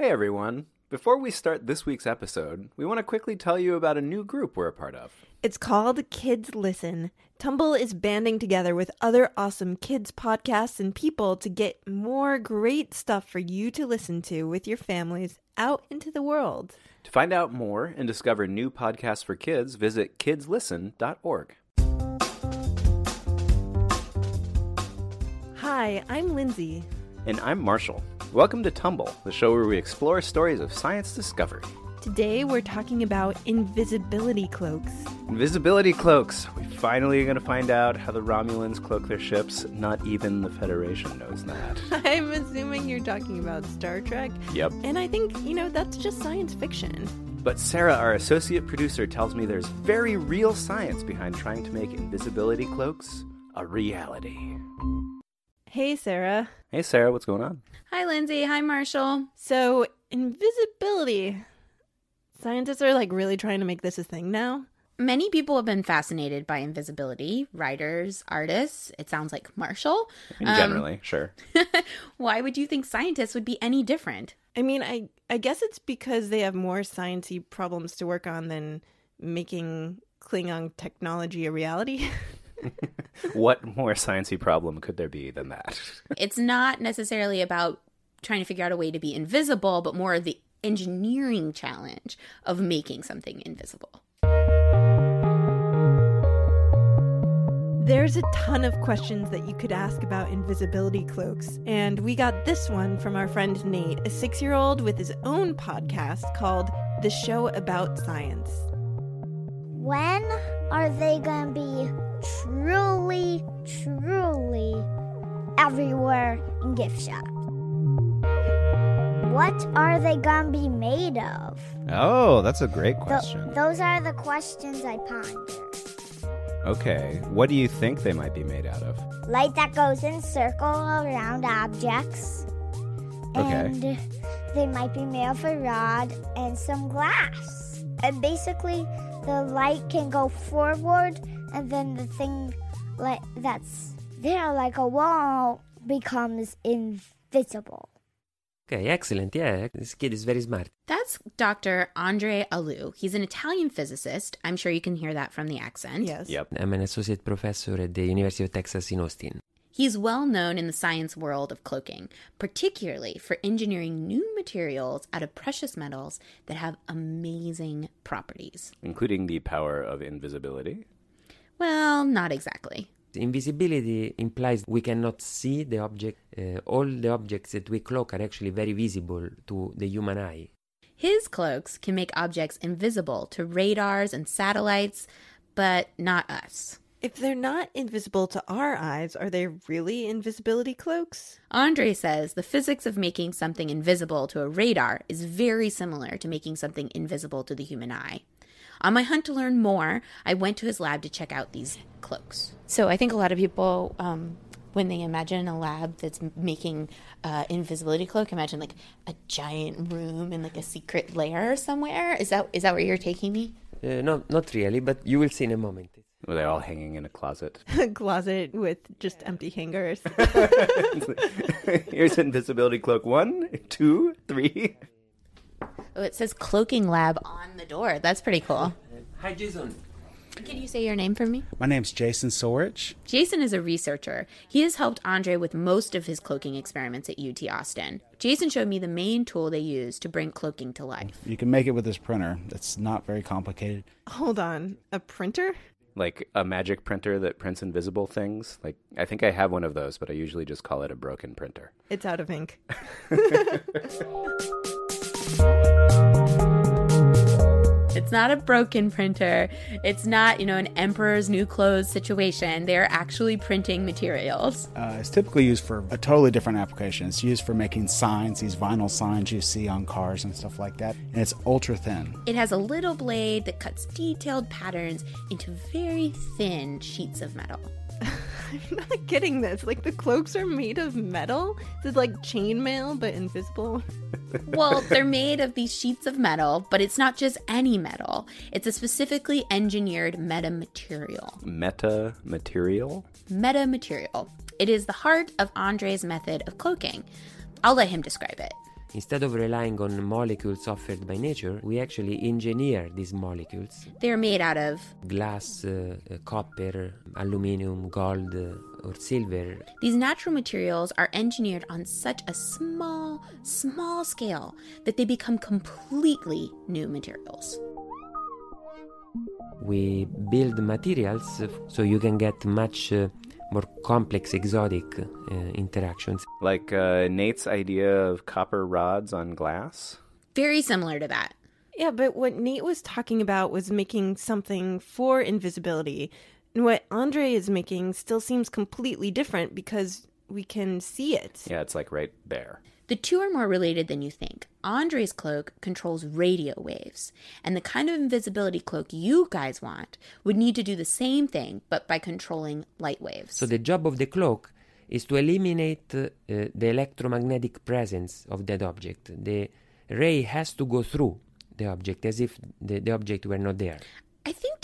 Hey everyone. Before we start this week's episode, we want to quickly tell you about a new group we're a part of. It's called Kids Listen. Tumble is banding together with other awesome kids podcasts and people to get more great stuff for you to listen to with your families out into the world. To find out more and discover new podcasts for kids, visit kidslisten.org. Hi, I'm Lindsay. And I'm Marshall. Welcome to Tumble, the show where we explore stories of science discovery. Today we're talking about invisibility cloaks. Invisibility cloaks. We finally are going to find out how the Romulans cloak their ships. Not even the Federation knows that. I'm assuming you're talking about Star Trek. Yep. And I think, you know, that's just science fiction. But Sarah, our associate producer, tells me there's very real science behind trying to make invisibility cloaks a reality. Hey, Sarah. Hey, Sarah, what's going on? Hi, Lindsay. Hi, Marshall. So, invisibility. Scientists are like really trying to make this a thing now. Many people have been fascinated by invisibility writers, artists. It sounds like Marshall. I mean, um, generally, sure. Why would you think scientists would be any different? I mean, I I guess it's because they have more sciencey problems to work on than making Klingon technology a reality. what more sciencey problem could there be than that? it's not necessarily about trying to figure out a way to be invisible, but more the engineering challenge of making something invisible. There's a ton of questions that you could ask about invisibility cloaks, and we got this one from our friend Nate, a six year old with his own podcast called The Show About Science. When are they going to be in gift shops? What are they going to be made of? Oh, that's a great Th- question. those are the questions I ponder. Okay, what do you think they might be made out of? Light that goes in circle around objects. Okay. And they might be made of a rod and some glass. And basically, the light can go forward, and then the thing like that's there, like a wall, becomes invisible. Okay, excellent. Yeah, this kid is very smart. That's Dr. Andre Alù. He's an Italian physicist. I'm sure you can hear that from the accent. Yes. Yep. I'm an associate professor at the University of Texas in Austin. He's well known in the science world of cloaking, particularly for engineering new materials out of precious metals that have amazing properties. Including the power of invisibility. Well, not exactly. Invisibility implies we cannot see the object. Uh, all the objects that we cloak are actually very visible to the human eye. His cloaks can make objects invisible to radars and satellites, but not us. If they're not invisible to our eyes, are they really invisibility cloaks? Andre says the physics of making something invisible to a radar is very similar to making something invisible to the human eye. On my hunt to learn more, I went to his lab to check out these cloaks. So I think a lot of people, um, when they imagine a lab that's making uh, invisibility cloak, imagine like a giant room in like a secret lair somewhere. Is that is that where you're taking me? Uh, no, not really, but you will see in a moment. Were they all hanging in a closet? A closet with just empty hangers. Here's invisibility cloak one, two, three. Oh, it says cloaking lab on the door. That's pretty cool. Hi, Jason. Can you say your name for me? My name's Jason Sorich. Jason is a researcher. He has helped Andre with most of his cloaking experiments at UT Austin. Jason showed me the main tool they use to bring cloaking to life. You can make it with this printer. It's not very complicated. Hold on, a printer? Like a magic printer that prints invisible things. Like, I think I have one of those, but I usually just call it a broken printer. It's out of ink. It's not a broken printer. It's not, you know, an emperor's new clothes situation. They're actually printing materials. Uh, it's typically used for a totally different application. It's used for making signs, these vinyl signs you see on cars and stuff like that. And it's ultra thin. It has a little blade that cuts detailed patterns into very thin sheets of metal. I'm not getting this. Like the cloaks are made of metal? This Is like chainmail but invisible? Well, they're made of these sheets of metal, but it's not just any metal. It's a specifically engineered metamaterial. Meta material? Metamaterial. It is the heart of Andre's method of cloaking. I'll let him describe it. Instead of relying on molecules offered by nature, we actually engineer these molecules They're made out of glass, uh, uh, copper, aluminum, gold, uh, or silver. These natural materials are engineered on such a small, small scale that they become completely new materials. We build materials uh, so you can get much uh, more complex, exotic uh, interactions. Like uh, Nate's idea of copper rods on glass. Very similar to that. Yeah, but what Nate was talking about was making something for invisibility. And what Andre is making still seems completely different because we can see it. Yeah, it's like right there. The two are more related than you think. Andre's cloak controls radio waves, and the kind of invisibility cloak you guys want would need to do the same thing, but by controlling light waves. So the job of the cloak is to eliminate uh, the electromagnetic presence of that object. The ray has to go through the object as if the, the object were not there.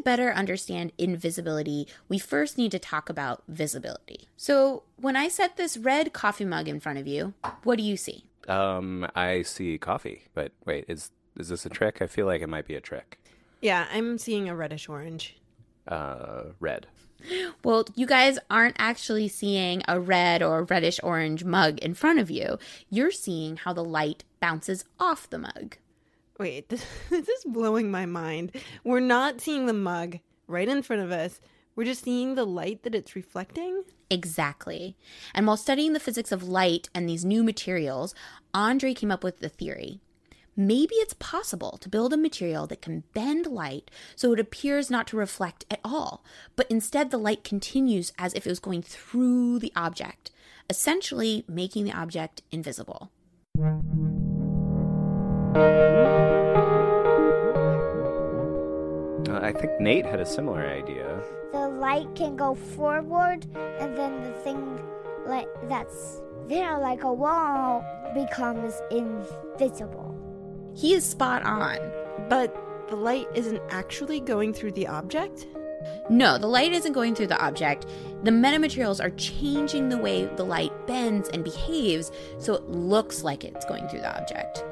I think to better understand invisibility, we first need to talk about visibility. So, when I set this red coffee mug in front of you, what do you see? Um, I see coffee, but wait, is is this a trick? I feel like it might be a trick. Yeah, I'm seeing a reddish orange. Uh, red. Well, you guys aren't actually seeing a red or reddish orange mug in front of you. You're seeing how the light bounces off the mug. Wait, this, this is blowing my mind. We're not seeing the mug right in front of us. We're just seeing the light that it's reflecting. Exactly. And while studying the physics of light and these new materials, Andre came up with the theory. Maybe it's possible to build a material that can bend light so it appears not to reflect at all, but instead the light continues as if it was going through the object, essentially making the object invisible. I think Nate had a similar idea. The light can go forward, and then the thing like that's there like a wall becomes invisible. He is spot on. But the light isn't actually going through the object? No, the light isn't going through the object. The metamaterials are changing the way the light bends and behaves so it looks like it's going through the object.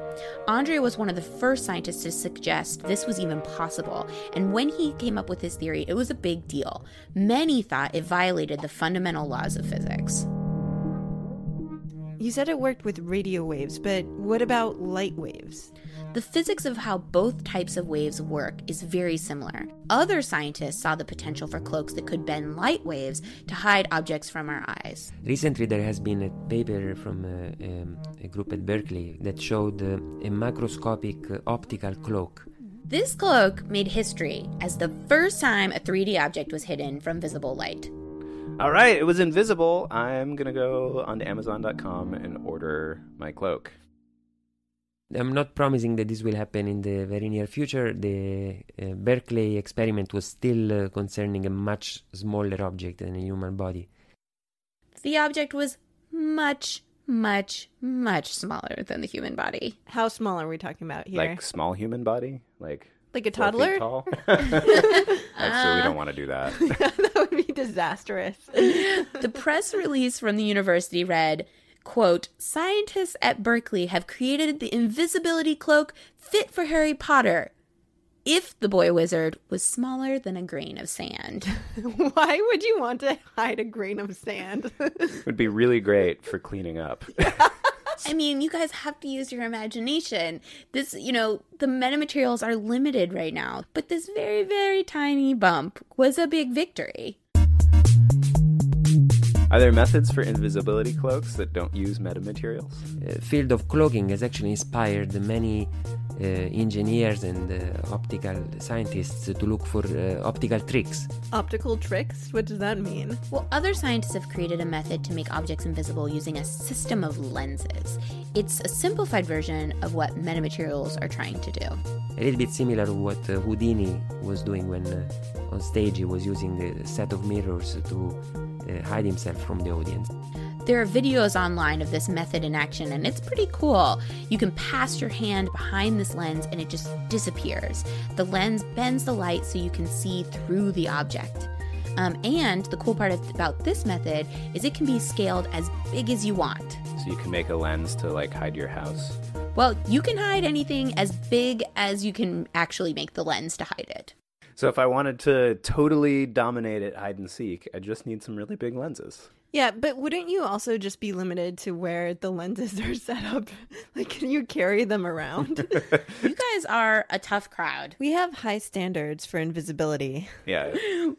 Andre was one of the first scientists to suggest this was even possible, and when he came up with his theory, it was a big deal. Many thought it violated the fundamental laws of physics. You said it worked with radio waves, but what about light waves? The physics of how both types of waves work is very similar. Other scientists saw the potential for cloaks that could bend light waves to hide objects from our eyes. Recently, there has been a paper from a, um, a group at Berkeley that showed uh, a macroscopic uh, optical cloak. This cloak made history as the first time a 3D object was hidden from visible light. All right, it was invisible. I'm gonna go onto Amazon.com and order my cloak. I'm not promising that this will happen in the very near future. The uh, Berkeley experiment was still uh, concerning a much smaller object than a human body. The object was much, much, much smaller than the human body. How small are we talking about here? Like small human body, like Like a four feet toddler? tall. so we don't want to do that. that would be disastrous. The press release from the university read, quote, Scientists at Berkeley have created the invisibility cloak fit for Harry Potter. If the boy wizard was smaller than a grain of sand. Why would you want to hide a grain of sand? It Would be really great for cleaning up. I mean, you guys have to use your imagination. This, you know, the metamaterials are limited right now, but this very, very tiny bump was a big victory. Are there methods for invisibility cloaks that don't use metamaterials? Uh, field of cloaking has actually inspired many engineers and uh, optical scientists to look for uh, optical tricks. Optical tricks? What does that mean? Well, other scientists have created a method to make objects invisible using a system of lenses. It's a simplified version of what metamaterials are trying to do. A little bit similar to what uh, Houdini was doing when uh, on stage he was using a set of mirrors to uh, hide himself from the audience. There are videos online of this method in action, and it's pretty cool. You can pass your hand behind this lens and it just disappears. The lens bends the light so you can see through the object. Um, and the cool part about this method is it can be scaled as big as you want. So you can make a lens to like hide your house. Well, you can hide anything as big as you can actually make the lens to hide it. So if I wanted to totally dominate at hide and seek, I just need some really big lenses. Yeah, but wouldn't you also just be limited to where the lenses are set up? Like, can you carry them around? You guys are a tough crowd. we have high standards for invisibility. Yeah.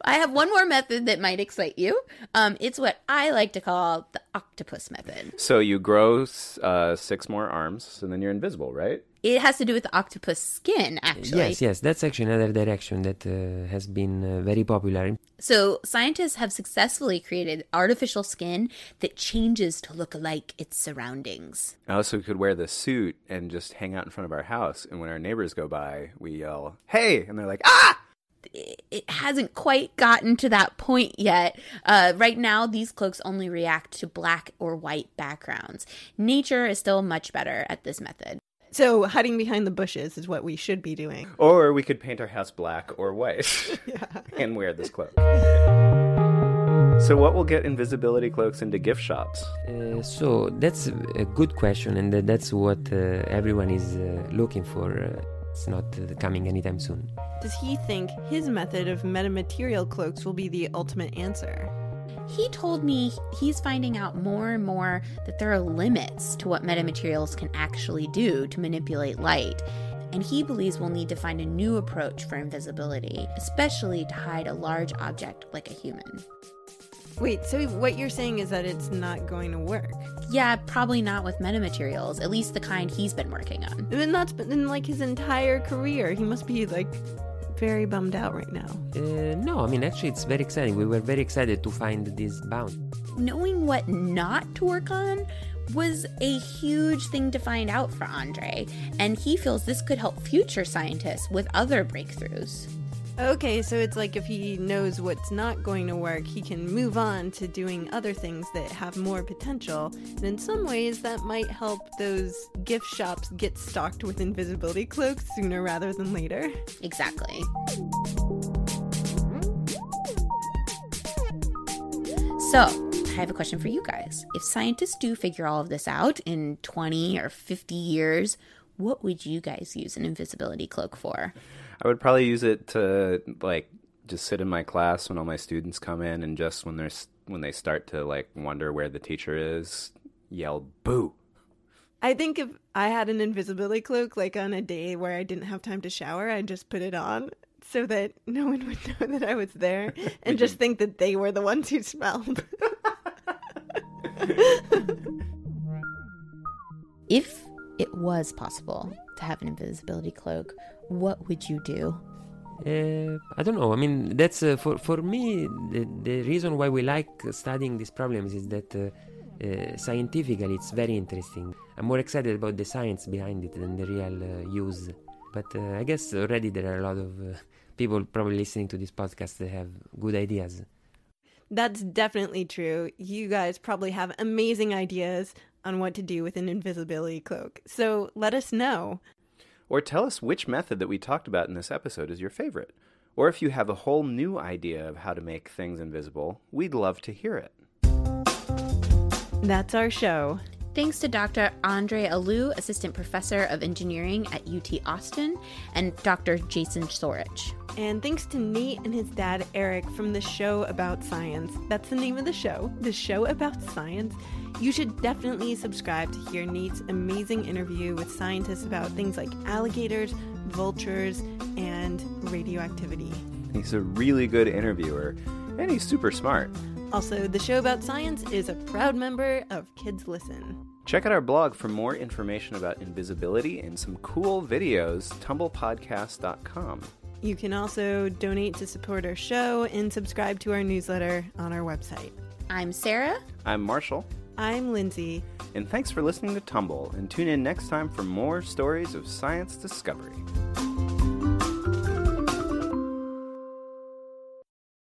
I have one more method that might excite you. Um, it's what I like to call the octopus method. So you grow uh, six more arms, and then you're invisible, right? It has to do with the octopus skin, actually. Yes, yes, that's actually another direction that uh, has been uh, very popular. So, scientists have successfully created artificial skin that changes to look like its surroundings. I also could wear the suit and just hang out in front of our house, and when our neighbors go by, we yell, "Hey!" and they're like, "Ah!" It hasn't quite gotten to that point yet. Uh, right now, these cloaks only react to black or white backgrounds. Nature is still much better at this method. So, hiding behind the bushes is what we should be doing. Or we could paint our house black or white and wear this cloak. So, what will get invisibility cloaks into gift shops? Uh, so that's a good question, and that's what uh, everyone is uh, looking for. Uh, it's not uh, coming anytime soon. Does he think his method of metamaterial cloaks will be the ultimate answer? He told me he's finding out more and more that there are limits to what metamaterials can actually do to manipulate light. And he believes we'll need to find a new approach for invisibility, especially to hide a large object like a human. Wait, so what you're saying is that it's not going to work? Yeah, probably not with metamaterials, at least the kind he's been working on. And that's been like his entire career. He must be like very bummed out right now. Uh, no, I mean actually it's very exciting. We were very excited to find this bound. Knowing what not to work on was a huge thing to find out for Andre, and he feels this could help future scientists with other breakthroughs. Okay, so it's like if he knows what's not going to work, he can move on to doing other things that have more potential. And in some ways, that might help those gift shops get stocked with invisibility cloaks sooner rather than later. Exactly. So, I have a question for you guys. If scientists do figure all of this out in 20 or 50 years, what would you guys use an invisibility cloak for? I would probably use it to like just sit in my class when all my students come in, and just when they're when they start to like wonder where the teacher is, yell "boo." I think if I had an invisibility cloak, like on a day where I didn't have time to shower, I'd just put it on so that no one would know that I was there and just think that they were the ones who smelled. If it was possible to have an invisibility cloak, what would you do? Uh, I don't know. I mean, that's uh, for for me the, the reason why we like studying these problems is that uh, uh, scientifically it's very interesting. I'm more excited about the science behind it than the real uh, use. But uh, I guess already there are a lot of uh, people probably listening to this podcast that have good ideas. That's definitely true. You guys probably have amazing ideas on what to do with an invisibility cloak. So let us know. Or tell us which method that we talked about in this episode is your favorite. Or if you have a whole new idea of how to make things invisible, we'd love to hear it. That's our show. Thanks to Dr. Andre Alù, Assistant Professor of Engineering at UT Austin, and Dr. Jason Sorich. And thanks to Nate and his dad, Eric, from the show about science. That's the name of the show, the show about science. You should definitely subscribe to hear Nate's amazing interview with scientists about things like alligators, vultures, and radioactivity. He's a really good interviewer, and he's super smart. Also, the show about science is a proud member of Kids Listen. Check out our blog for more information about invisibility and some cool videos, tumblepodcast.com. You can also donate to support our show and subscribe to our newsletter on our website. I'm Sarah. I'm Marshall, I'm Lindsay. and thanks for listening to Tumble, and tune in next time for more stories of science discovery.